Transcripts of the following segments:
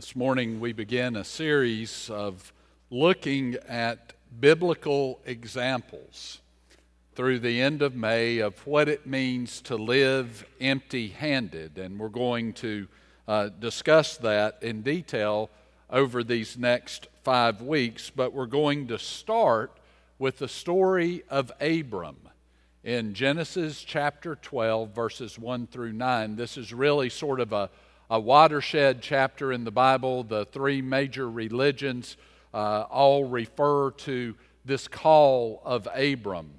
This morning we begin a series of looking at biblical examples through the end of May of what it means to live empty handed. And we're going to uh, discuss that in detail over these next five weeks. But we're going to start with the story of Abram in Genesis chapter 12, verses 1 through 9. This is really sort of a a watershed chapter in the Bible. The three major religions uh, all refer to this call of Abram.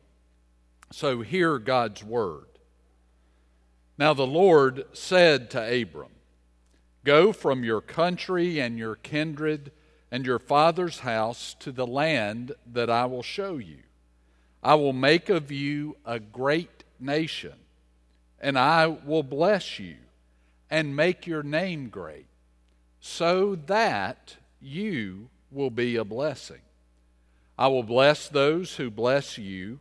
So hear God's word. Now the Lord said to Abram, Go from your country and your kindred and your father's house to the land that I will show you. I will make of you a great nation, and I will bless you and make your name great, so that you will be a blessing. I will bless those who bless you,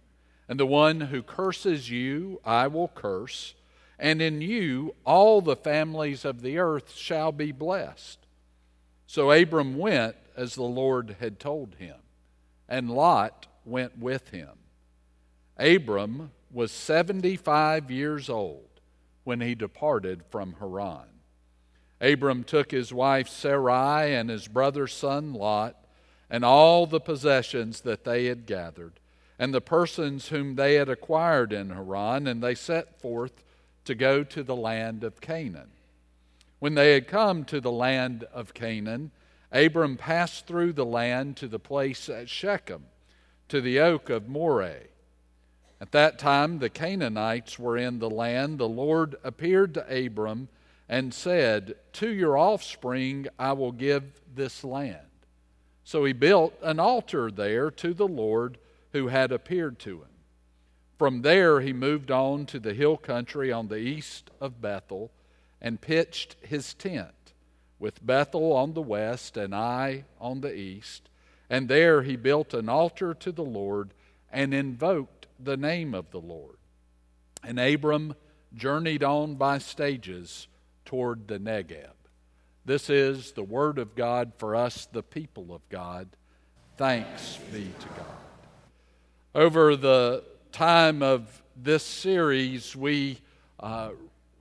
and the one who curses you I will curse, and in you all the families of the earth shall be blessed. So Abram went as the Lord had told him, and Lot went with him. Abram was 75 years old when he departed from Haran. Abram took his wife Sarai and his brother's son Lot and all the possessions that they had gathered and the persons whom they had acquired in Haran, and they set forth to go to the land of Canaan. When they had come to the land of Canaan, Abram passed through the land to the place at Shechem, to the oak of Moreh at that time, the Canaanites were in the land. The Lord appeared to Abram and said, To your offspring I will give this land. So he built an altar there to the Lord who had appeared to him. From there he moved on to the hill country on the east of Bethel and pitched his tent, with Bethel on the west and Ai on the east. And there he built an altar to the Lord and invoked the name of the Lord. And Abram journeyed on by stages toward the Negeb. This is the word of God for us, the people of God. Thanks be to God. Over the time of this series, we uh,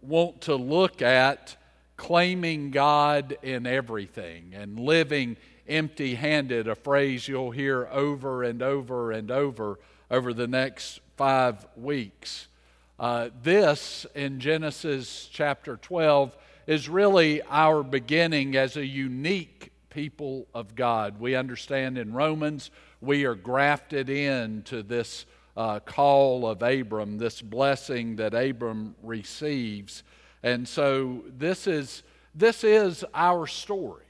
want to look at claiming God in everything and living empty handed, a phrase you'll hear over and over and over over the next five weeks. Uh, this in Genesis chapter 12 is really our beginning as a unique people of God. We understand in Romans we are grafted into this uh, call of Abram, this blessing that Abram receives. And so this is, this is our story.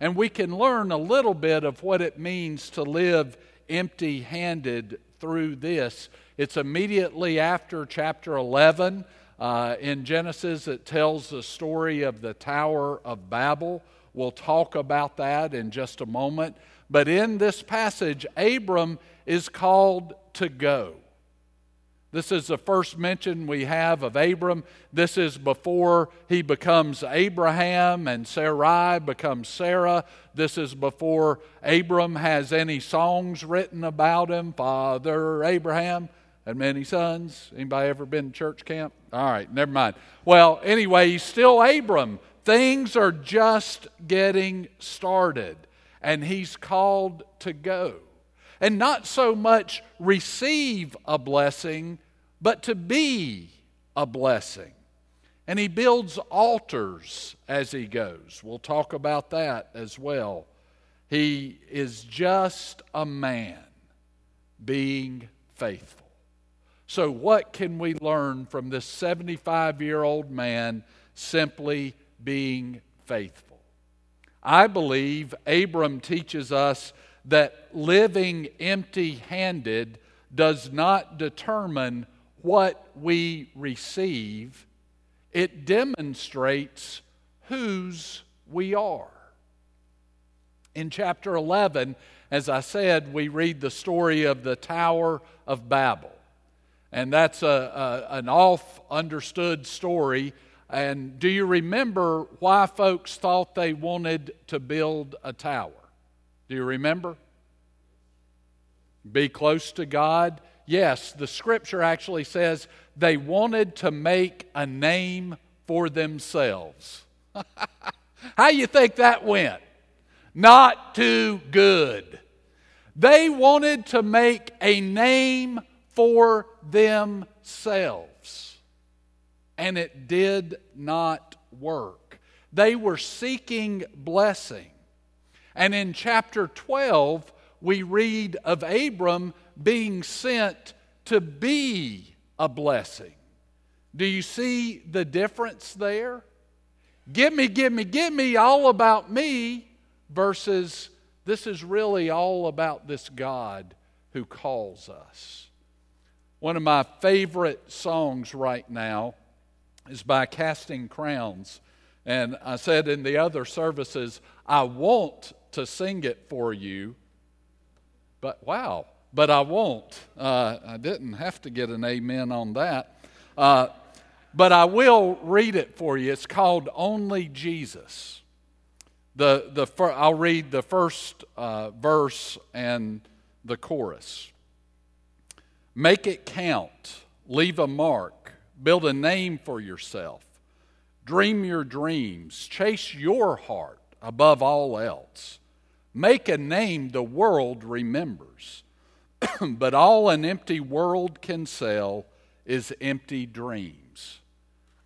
And we can learn a little bit of what it means to live empty handed through this. It's immediately after chapter 11 uh, in Genesis. It tells the story of the Tower of Babel. We'll talk about that in just a moment. But in this passage, Abram is called to go. This is the first mention we have of Abram. This is before he becomes Abraham and Sarai becomes Sarah. This is before Abram has any songs written about him. Father Abraham and many sons. Anybody ever been to church camp? All right, never mind. Well, anyway, he's still Abram. Things are just getting started, and he's called to go and not so much receive a blessing, but to be a blessing. And he builds altars as he goes. We'll talk about that as well. He is just a man being faithful. So, what can we learn from this 75 year old man simply being faithful? I believe Abram teaches us that living empty handed does not determine what we receive, it demonstrates whose we are. In chapter 11, as I said, we read the story of the Tower of Babel. And that's a, a an off understood story And do you remember why folks thought they wanted to build a tower? Do you remember? Be close to God. Yes, the scripture actually says they wanted to make a name for themselves. How you think that went? Not too good. They wanted to make a name for themselves. And it did not work. They were seeking blessing. And in chapter 12, we read of Abram being sent to be a blessing. Do you see the difference there? Give me, give me, give me all about me versus this is really all about this God who calls us. One of my favorite songs right now is by Casting Crowns. And I said in the other services, I want to sing it for you, but wow, but I won't. Uh, I didn't have to get an amen on that. Uh, but I will read it for you. It's called Only Jesus. The, the, I'll read the first uh, verse and the chorus. Make it count, leave a mark, build a name for yourself, dream your dreams, chase your heart above all else. Make a name the world remembers. but all an empty world can sell is empty dreams.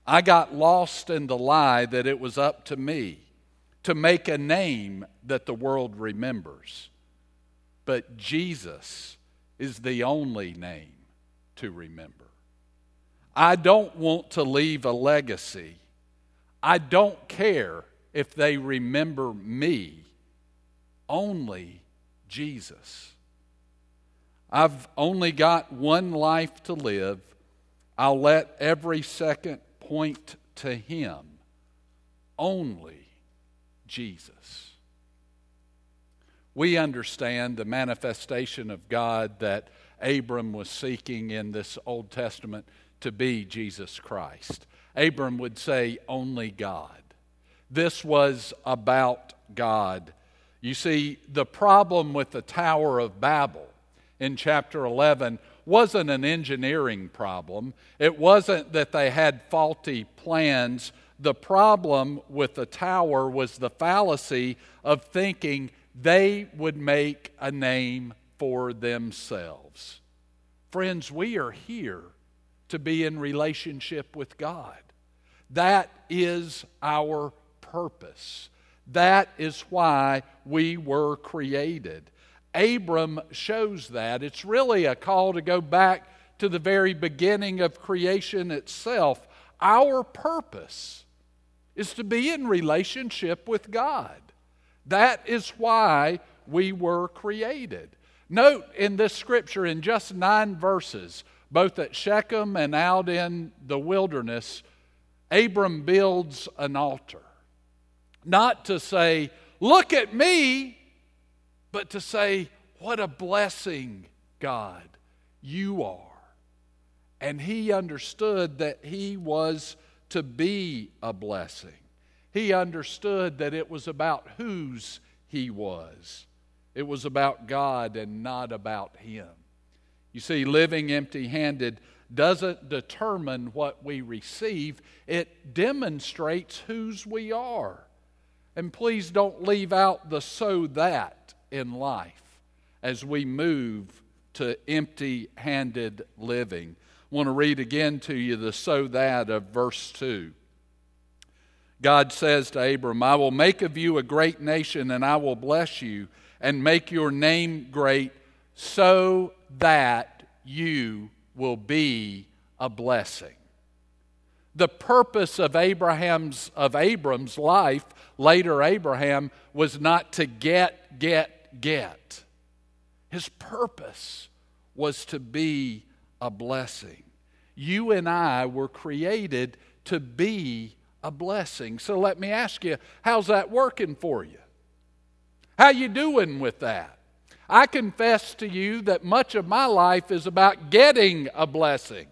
I got lost in the lie that it was up to me to make a name that the world remembers. But Jesus is the only name to remember. I don't want to leave a legacy. I don't care if they remember me, only Jesus. I've only got one life to live. I'll let every second point to Him, only Jesus. We understand the manifestation of God that Abram was seeking in this Old Testament to be Jesus Christ. Abram would say, Only God. This was about God. You see, the problem with the Tower of Babel in chapter 11 wasn't an engineering problem. It wasn't that they had faulty plans. The problem with the tower was the fallacy of thinking they would make a name for themselves. Friends, we are here to be in relationship with God. That is our purpose. That is why we were created. Abram shows that. It's really a call to go back to the very beginning of creation itself. Our purpose is to be in relationship with God. That is why we were created. Note in this scripture, in just nine verses, both at Shechem and out in the wilderness, Abram builds an altar. Not to say, Look at me, but to say, What a blessing, God, you are. And he understood that he was to be a blessing. He understood that it was about whose he was. It was about God and not about him. You see, living empty handed doesn't determine what we receive, it demonstrates whose we are. And please don't leave out the so that in life as we move to empty handed living. I want to read again to you the so that of verse 2. God says to Abram, I will make of you a great nation, and I will bless you and make your name great, so that you will be a blessing. The purpose of Abraham's of Abram's life, later Abraham, was not to get, get, get. His purpose was to be a blessing. You and I were created to be a blessing. So let me ask you, how's that working for you? How you doing with that? I confess to you that much of my life is about getting a blessing.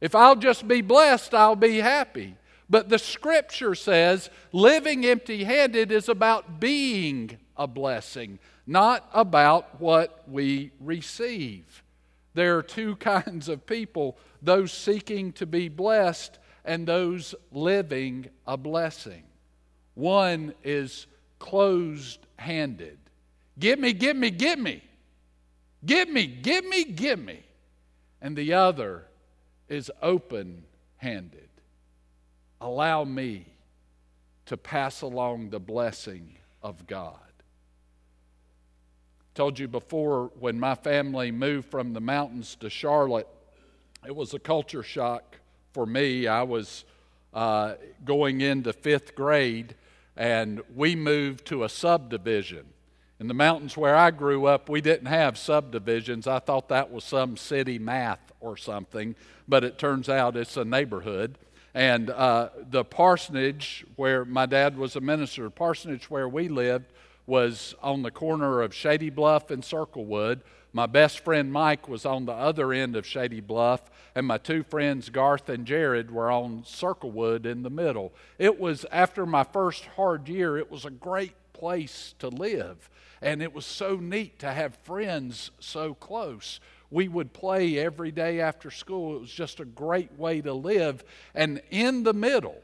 If I'll just be blessed, I'll be happy. But the scripture says living empty handed is about being a blessing, not about what we receive. There are two kinds of people those seeking to be blessed and those living a blessing. One is closed handed. Give me, give me, give me. Give me, give me, give me. And the other is open handed. Allow me to pass along the blessing of God. Told you before when my family moved from the mountains to Charlotte, it was a culture shock for me. I was uh, going into fifth grade, and we moved to a subdivision. In the mountains where I grew up, we didn't have subdivisions. I thought that was some city math or something, but it turns out it's a neighborhood. And uh, the parsonage where my dad was a minister, the parsonage where we lived, was on the corner of Shady Bluff and Circlewood. My best friend Mike was on the other end of Shady Bluff, and my two friends Garth and Jared were on Circlewood in the middle. It was after my first hard year, it was a great place to live, and it was so neat to have friends so close. We would play every day after school. It was just a great way to live. And in the middle,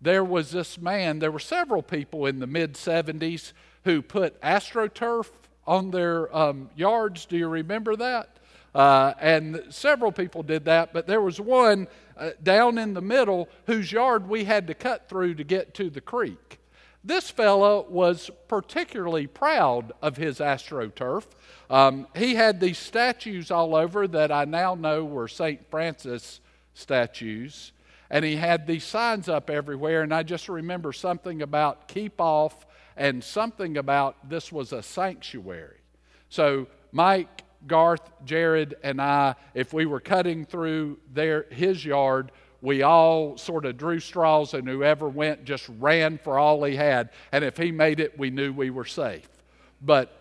there was this man, there were several people in the mid 70s who put AstroTurf on their um, yards. Do you remember that? Uh, and several people did that, but there was one uh, down in the middle whose yard we had to cut through to get to the creek. This fellow was particularly proud of his AstroTurf. Um, he had these statues all over that I now know were St. Francis statues and he had these signs up everywhere. And I just remember something about keep off and something about this was a sanctuary. So Mike, Garth, Jared, and I, if we were cutting through their his yard, we all sort of drew straws, and whoever went just ran for all he had. And if he made it, we knew we were safe. But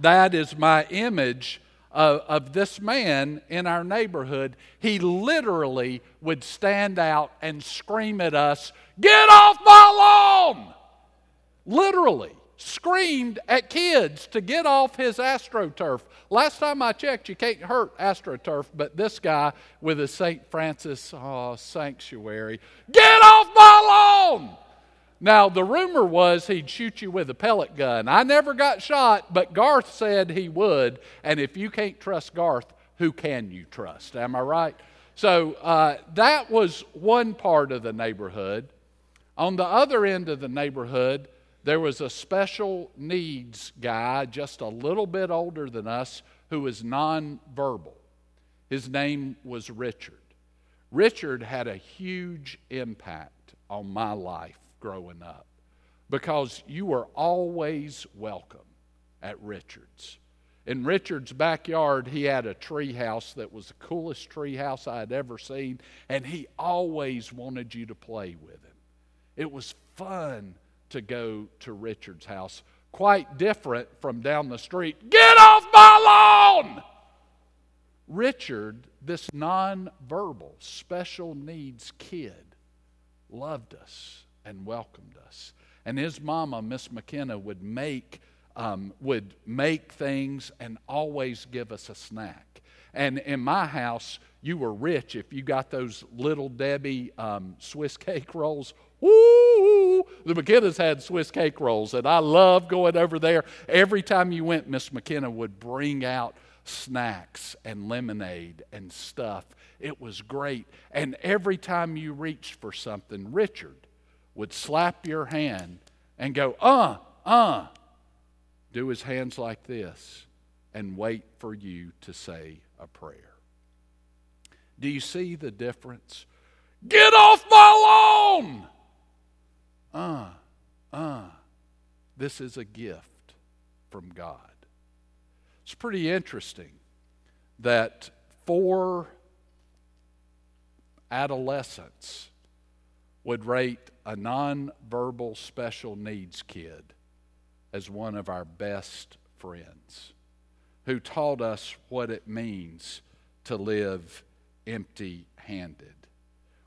that is my image of, of this man in our neighborhood, he literally would stand out and scream at us, Get off my lawn! Literally screamed at kids to get off his astroturf. Last time I checked, you can't hurt astroturf, but this guy with his St. Francis oh, sanctuary, get off my lawn! Now, the rumor was he'd shoot you with a pellet gun. I never got shot, but Garth said he would. And if you can't trust Garth, who can you trust? Am I right? So uh, that was one part of the neighborhood. On the other end of the neighborhood, there was a special needs guy, just a little bit older than us, who was nonverbal. His name was Richard. Richard had a huge impact on my life growing up because you were always welcome at Richard's. In Richard's backyard, he had a tree house that was the coolest tree house I had ever seen, and he always wanted you to play with him. It was fun to go to Richard's house, quite different from down the street. Get off my lawn! Richard, this nonverbal, special needs kid, loved us and welcomed us. And his mama, Miss McKenna, would make um, would make things and always give us a snack. And in my house, you were rich if you got those little Debbie um, Swiss cake rolls. The McKennas had Swiss cake rolls, and I love going over there. Every time you went, Miss McKenna would bring out snacks and lemonade and stuff. It was great. And every time you reached for something, Richard would slap your hand and go, uh, uh, do his hands like this and wait for you to say a prayer. Do you see the difference? Get off my lawn! Uh, uh, this is a gift from God. It's pretty interesting that four adolescents would rate a nonverbal special needs kid as one of our best friends who taught us what it means to live empty handed.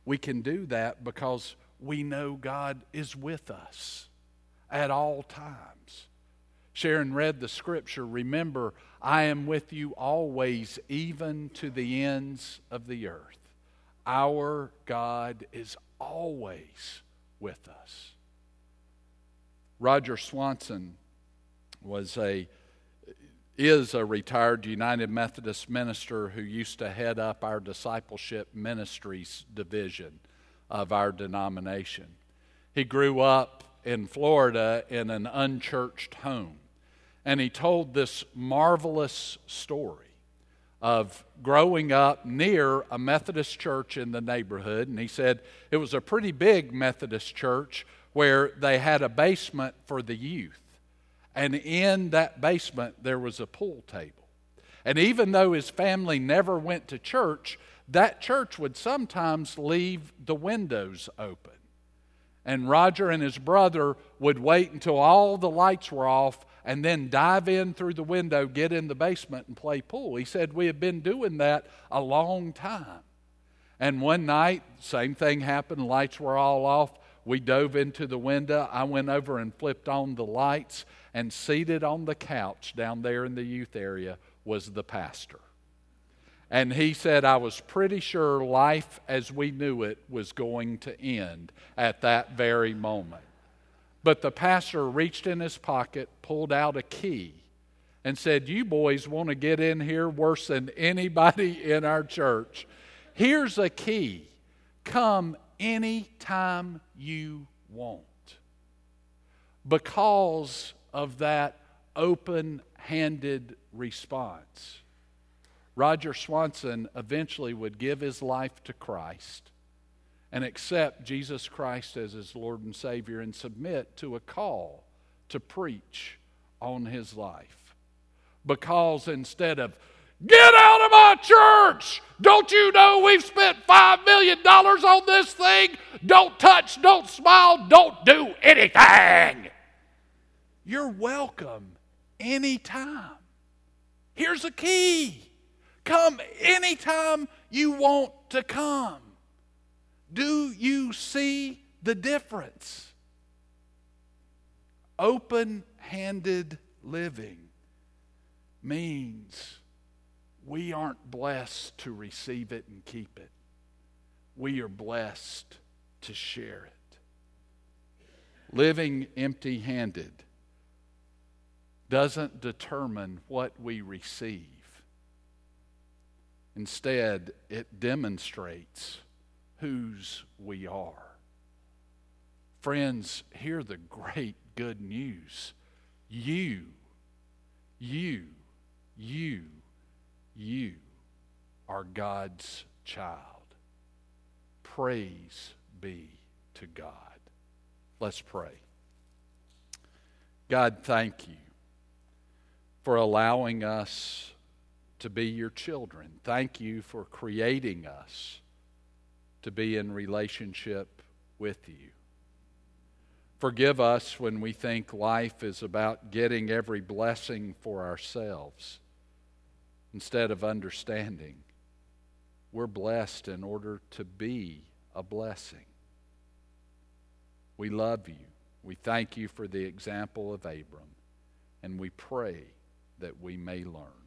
We can do that because we know God is with us at all times. Sharon read the scripture Remember, I am with you always, even to the ends of the earth. Our God is always with us. Roger Swanson was a is a retired United Methodist minister who used to head up our discipleship ministries division of our denomination. He grew up in Florida in an unchurched home, and he told this marvelous story of growing up near a Methodist church in the neighborhood. And he said it was a pretty big Methodist church where they had a basement for the youth. And in that basement, there was a pool table. And even though his family never went to church, that church would sometimes leave the windows open. And Roger and his brother would wait until all the lights were off and then dive in through the window, get in the basement, and play pool. He said, We have been doing that a long time. And one night, same thing happened, lights were all off. We dove into the window. I went over and flipped on the lights, and seated on the couch down there in the youth area was the pastor. And he said, I was pretty sure life as we knew it was going to end at that very moment. But the pastor reached in his pocket, pulled out a key, and said, You boys want to get in here worse than anybody in our church. Here's a key. Come anytime you want. Because of that open handed response. Roger Swanson eventually would give his life to Christ and accept Jesus Christ as his Lord and Savior and submit to a call to preach on his life. Because instead of Get out of my church! Don't you know we've spent $5 million on this thing? Don't touch, don't smile, don't do anything. You're welcome anytime. Here's a key come anytime you want to come. Do you see the difference? Open handed living means we aren't blessed to receive it and keep it. We are blessed to share it. Living empty handed doesn't determine what we receive. Instead, it demonstrates whose we are. Friends, hear the great good news. You, you, you you are God's child. Praise be to God. Let's pray. God, thank you for allowing us to be your children. Thank you for creating us to be in relationship with you. Forgive us when we think life is about getting every blessing for ourselves instead of understanding. We're blessed in order to be a blessing. We love you. We thank you for the example of Abram, and we pray that we may learn.